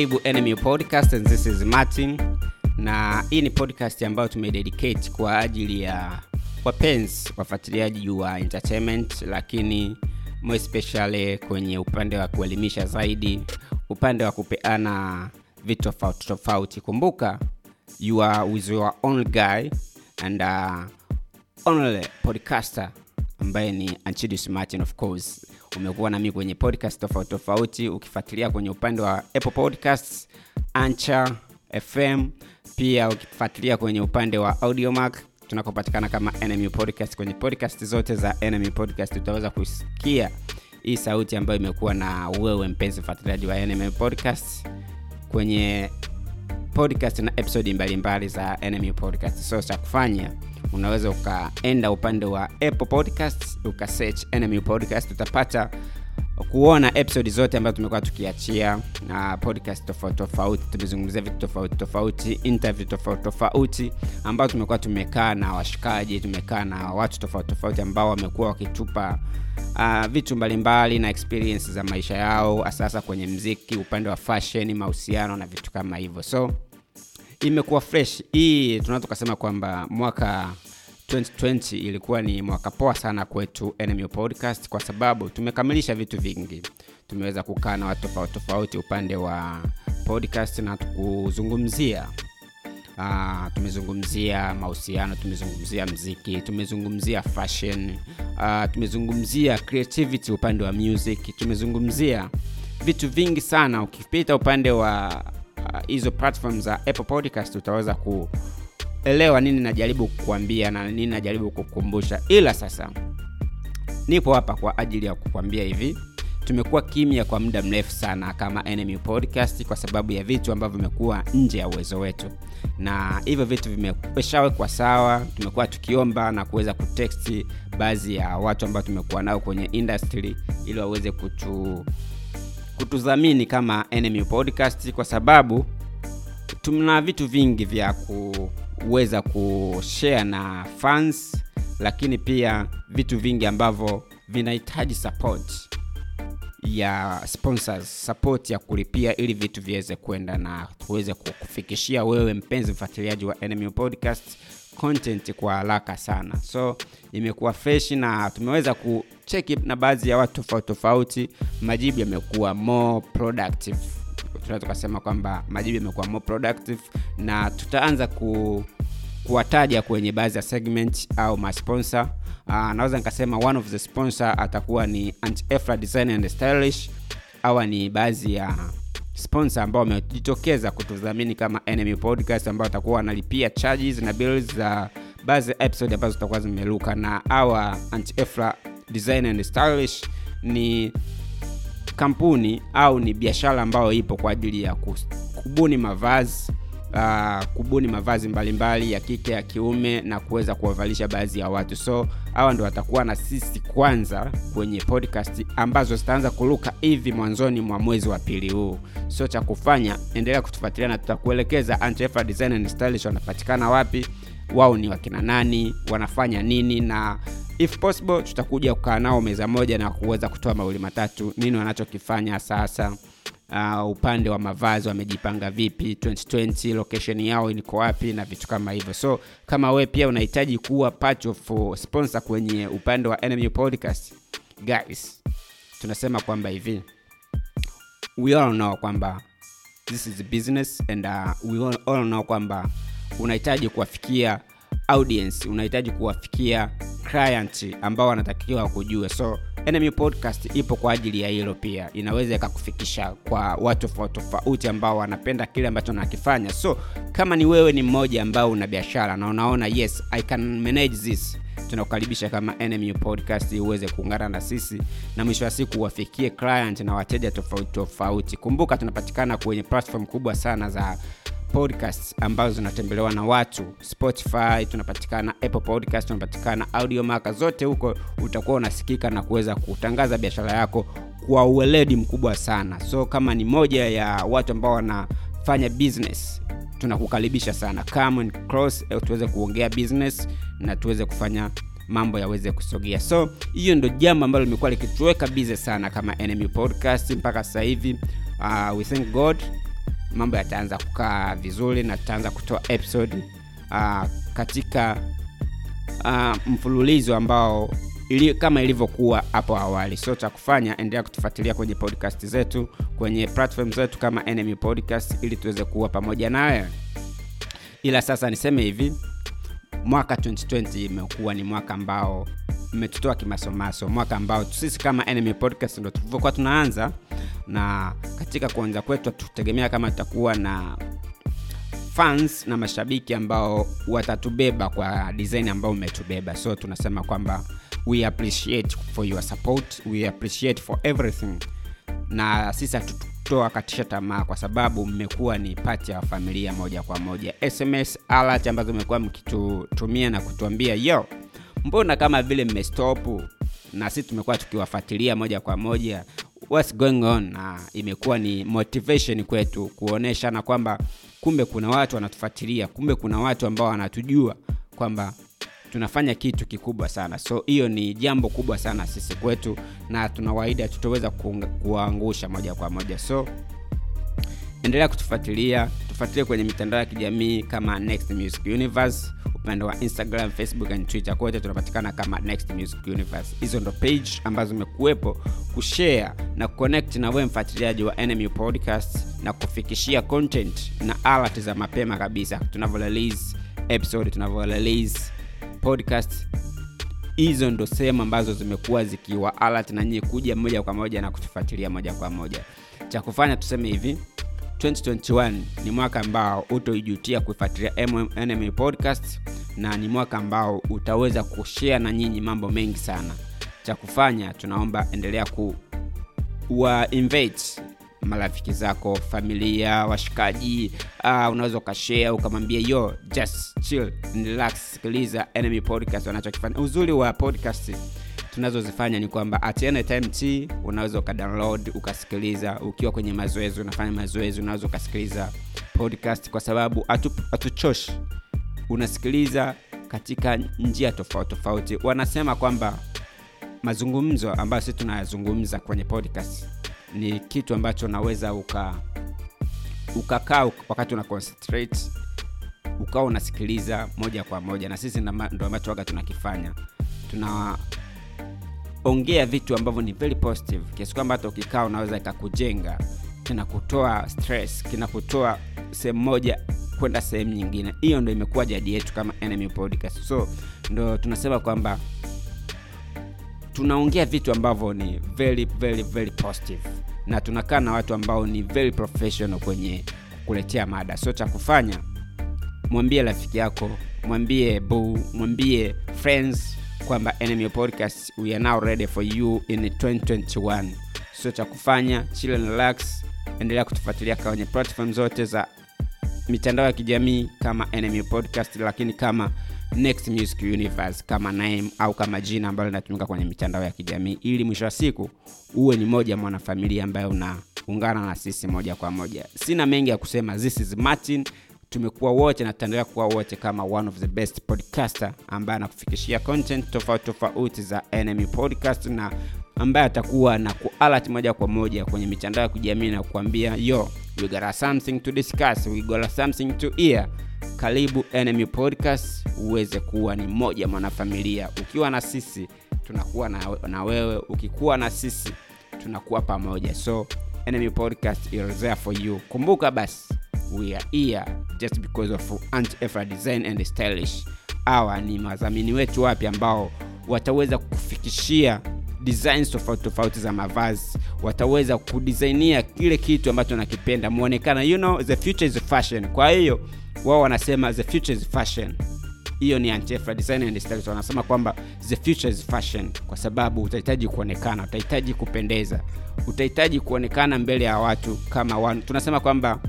karibu enemy podcast and this is martin. Na hii ni podcast ambayo tumededicate kwa ajili ya wapenzi wafuatiliaji wa entertainment lakini more especially kwenye upande wa kuelimisha zaidi upande wa kupeana vitu tofauti tofauti. Kumbuka you are with your own guy and uh, only podcaster ambaye ni Anchidus Martin of course. Umekuwa nami kwenye podcast tofauti tofauti ukifuatilia kwenye upande wa apple podcasts ancha fm pia ukifuatilia kwenye upande wa Audiomack tunakopatikana kama NMU podcast. Kwenye podcast zote za NMU podcast utaweza kusikia hii sauti ambayo imekuwa na wewe mpenzi mfuatiliaji wa NMU podcast kwenye podcast na episodi mbalimbali za NMU podcast. So cha kufanya unaweza ukaenda upande wa apple podcast ukasearch enemy podcast. Utapata kuona episodi zote ambazo tumekuwa tukiachia na podcast tofauti tofauti. Tumezungumzia vitu tofauti tofauti interview tofauti tofauti ambao tumekuwa tumekaa na washikaji tumekaa na watu tofauti tofauti ambao wamekuwa wakitupa uh, vitu mbalimbali na experience za maisha yao sasa kwenye mziki upande wa fashion mahusiano na vitu kama hivyo. So imekuwa fresh. Hii tunaweza tukasema kwamba mwaka 2020 ilikuwa ni mwaka poa sana kwetu NMU podcast kwa sababu tumekamilisha vitu vingi. Tumeweza kukaa na watu tofauti tofauti upande wa podcast na kuzungumzia Uh, tumezungumzia mahusiano tumezungumzia mziki tumezungumzia fashion uh, tumezungumzia creativity upande wa music tumezungumzia vitu vingi sana. Ukipita upande wa hizo uh, platform za apple podcast utaweza kuelewa nini najaribu kukuambia na nini najaribu kukumbusha ila sasa nipo hapa kwa ajili ya kukwambia hivi. Tumekuwa kimya kwa muda mrefu sana kama enemy podcast kwa sababu ya vitu ambavyo vimekuwa nje ya uwezo wetu. Na hivyo vitu vimeshawekwa sawa tumekuwa tukiomba na kuweza kuteksti baadhi ya watu ambao tumekuwa nao kwenye industry ili waweze kutu kutudhamini kama enemy podcast kwa sababu tuna vitu vingi vya kuweza kushare na fans lakini pia vitu vingi ambavyo vinahitaji support ya sponsors support ya kulipia ili vitu viweze kwenda na tuweze kufikishia wewe mpenzi mfuatiliaji wa enemy podcast content kwa haraka sana. So imekuwa fresh na tumeweza kucheki na baadhi ya watu tofauti tofauti. Majibu yamekuwa more productive. Tunaweza tukasema kwamba majibu yamekuwa more productive na tutaanza ku kuwataja kwenye baadhi ya segment au masponsor uh, naweza nikasema one of the sponsor atakuwa ni Anti-Efra design and stylish. Awa ni baadhi ya sponsor ambao wamejitokeza kutudhamini kama enemy podcast ambao watakuwa wanalipia charges na bills za baadhi ya episode ambazo zitakuwa zimeruka. Na awa Anti-Efra design and stylish ni kampuni au ni biashara ambayo ipo kwa ajili ya kubuni mavazi uh, kubuni mavazi mbalimbali mbali, ya kike ya kiume na kuweza kuwavalisha baadhi ya watu. So hawa ndo watakuwa na sisi kwanza kwenye podcast ambazo zitaanza kuruka hivi mwanzoni mwa mwezi wa pili huu. So cha kufanya endelea kutufuatilia na tutakuelekeza wanapatikana wapi wao ni wakina nani wanafanya nini na if possible tutakuja kukaa nao meza moja na kuweza kutoa mawili matatu nini wanachokifanya sasa uh, upande wa mavazi wamejipanga vipi? 2020 location yao niko wapi na vitu kama hivyo. So kama we pia unahitaji kuwa part of sponsor kwenye upande wa NMU podcast guys tunasema kwamba hivi. We all know kwamba this is a business and uh, we all, all know kwamba unahitaji kuwafikia audience unahitaji kuwafikia client ambao wanatakiwa kujue so enemy podcast ipo kwa ajili ya hilo pia. Inaweza ikakufikisha kwa watu tofauti tofauti ambao wanapenda kile ambacho nakifanya so kama ni wewe ni mmoja ambao una biashara na unaona yes i can manage this tunakukaribisha kama NMU podcast uweze kuungana na sisi na mwisho wa siku wafikie client na wateja tofauti tofauti. Kumbuka tunapatikana kwenye platform kubwa sana za podcast ambazo zinatembelewa na watu. Spotify tunapatikana apple podcast tunapatikana audiomaka zote huko utakuwa unasikika na kuweza kutangaza biashara yako kwa uweledi mkubwa sana. So kama ni moja ya watu ambao wanafanya business tunakukaribisha sana. Come and cross tuweze kuongea business na tuweze kufanya mambo yaweze kusogea. So hiyo ndo jambo ambalo limekuwa likituweka bize sana kama enemy podcast mpaka sasa hivi. Uh, we thank god mambo yataanza kukaa vizuri na tutaanza kutoa episode uh, katika uh, mfululizo ambao ili, kama ilivyokuwa hapo awali. So cha kufanya endelea kutufuatilia kwenye podcast zetu kwenye platform zetu kama enemy podcast ili tuweze kuwa pamoja nawe. Ila sasa niseme hivi mwaka 2020 imekuwa ni mwaka ambao mmetutoa kimasomaso mwaka ambao sisi kama enemy podcast ndo tulivyokuwa tunaanza na katika kuanza kwetu tutegemea kama tutakuwa na fans na mashabiki ambao watatubeba kwa design ambao umetubeba. So tunasema kwamba we appreciate for your support we appreciate for everything. Na sisi hatutoa katisha tamaa kwa sababu mmekuwa ni pati ya familia moja kwa moja. Sms alert ambazo mmekuwa mkitutumia na kutuambia yo mbona kama vile mmestopu? Na sisi tumekuwa tukiwafuatilia moja kwa moja what's going on? Na imekuwa ni motivation kwetu kuoneshana kwamba kumbe kuna watu wanatufuatilia kumbe kuna watu ambao wanatujua kwamba tunafanya kitu kikubwa sana. So hiyo ni jambo kubwa sana sisi kwetu na tunawaida tutaweza kuangusha moja kwa moja. So endelea kutufuatilia tufuatilie kwenye mitandao ya kijamii kama next music universe upande wa instagram facebook and twitter. Kote tunapatikana kama next music universe. Hizo ndo page ambazo imekuwepo kushare na kuconnect na wewe mfuatiliaji wa NMU podcast na kufikishia content na alert za mapema kabisa. Tunavyo release episode tunavyo release podcast hizo ndo sehemu ambazo zimekuwa zikiwa alert na nyie kuja moja kwa moja na kutufuatilia moja kwa moja. Cha kufanya tuseme hivi 2021 ni mwaka ambao utoijutia kuifuatilia enemy podcast na ni mwaka ambao utaweza kushare na nyinyi mambo mengi sana. Cha kufanya tunaomba endelea ku wa invite marafiki zako familia washikaji uh, unaweza ukashea ukamwambia yo just chill relax sikiliza enemy podcast wanachokifanya. Uzuri wa podcast tunazozifanya ni kwamba at any time t unaweza ukadownload ukasikiliza. Ukiwa kwenye mazoezi unafanya mazoezi unaweza ukasikiliza podcast kwa sababu hatuchoshi unasikiliza katika njia tofauti tofauti. Wanasema kwamba mazungumzo ambayo sisi tunayazungumza kwenye podcast ni kitu ambacho unaweza uka ukakaa wakati una concentrate ukawa unasikiliza moja kwa moja. Na sisi ndo ambacho waga tunakifanya tunaongea vitu ambavyo ni very positive kiasi kwamba hata ukikaa unaweza ikakujenga kinakutoa stress kinakutoa sehemu moja kwenda sehemu nyingine. Hiyo ndo imekuwa jadi yetu kama enemy podcast. So ndo tunasema kwamba tunaongea vitu ambavyo ni very very very positive. Na tunakaa na watu ambao ni very professional kwenye kuletea mada. So cha kufanya mwambie rafiki yako mwambie bu mwambie friends kwamba enemy podcast we are now ready for you in 2021 so cha kufanya chill and relax endelea kutufuatilia kwenye platform zote za mitandao ya kijamii kama enemy podcast lakini kama next music universe kama name au kama jina ambalo linatumika kwenye mitandao ya kijamii ili mwisho wa siku uwe ni moja mwanafamilia ambaye unaungana na sisi moja kwa moja. Sina mengi ya kusema. This is martin tumekuwa wote na tutaendelea kuwa wote kama one of the best podcaster ambaye anakufikishia content tofauti tofauti za enemy podcast na ambaye atakuwa na kualat moja kwa moja kwenye mitandao ya kujamii na kuambia yo we got something to discuss we got something to hear. Karibu enemy podcast uweze kuwa ni moja mwanafamilia. Ukiwa na sisi tunakuwa na, na wewe. Ukikuwa na sisi tunakuwa pamoja. So enemy podcast is there for you. Kumbuka basi we are here just because of anti design and stylish. Hawa ni madhamini wetu wapya ambao wataweza kufikishia designs tofauti tofauti za mavazi. Wataweza kudisainia kile kitu ambacho nakipenda muonekana, you know the future is fashion. Kwa hiyo wao wanasema the future is fashion. Hiyo ni Antifa design and style wanasema kwamba the future is fashion kwa sababu utahitaji kuonekana utahitaji kupendeza utahitaji kuonekana mbele ya watu kama wanu. tunasema kwamba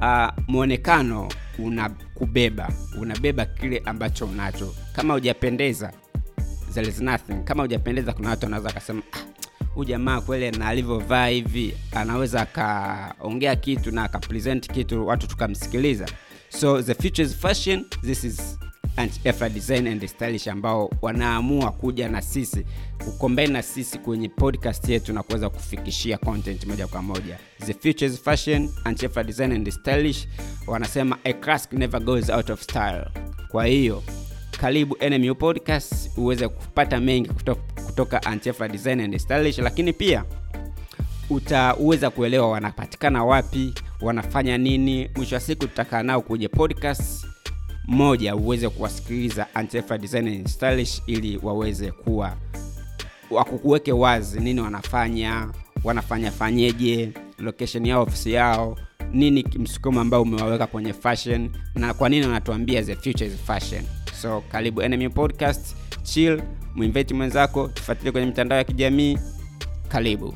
uh, mwonekano unakubeba unabeba kile ambacho unacho. Kama hujapendeza there is nothing. Kama hujapendeza kuna watu wanaweza akasema huu jamaa kweli na alivyovaa hivi anaweza akaongea kitu na akapresent kitu watu tukamsikiliza. So the future is fashion this is Anti-Afro design and stylish ambao wanaamua kuja na sisi kukombeni na sisi kwenye podcast yetu na kuweza kufikishia content moja kwa moja the future fashion Anti-Afro design and stylish wanasema a classic never goes out of style kwa hiyo karibu NMU podcast uweze kupata mengi kutoka, kutoka Antifa Design and Stylish, lakini pia utaweza kuelewa wanapatikana wapi, wanafanya nini. Mwisho wa siku tutakaa nao kwenye podcast moja uweze kuwasikiliza Antifa Stylish ili waweze kuwa wakukuweke wazi nini wanafanya, wanafanya fanyeje, location yao, ofisi yao nini msukumo ambao umewaweka kwenye fashion na kwa nini wanatuambia the future is fashion. So karibu enemy podcast chill mwinveti mwenzako tufuatilie kwenye mitandao ya kijamii karibu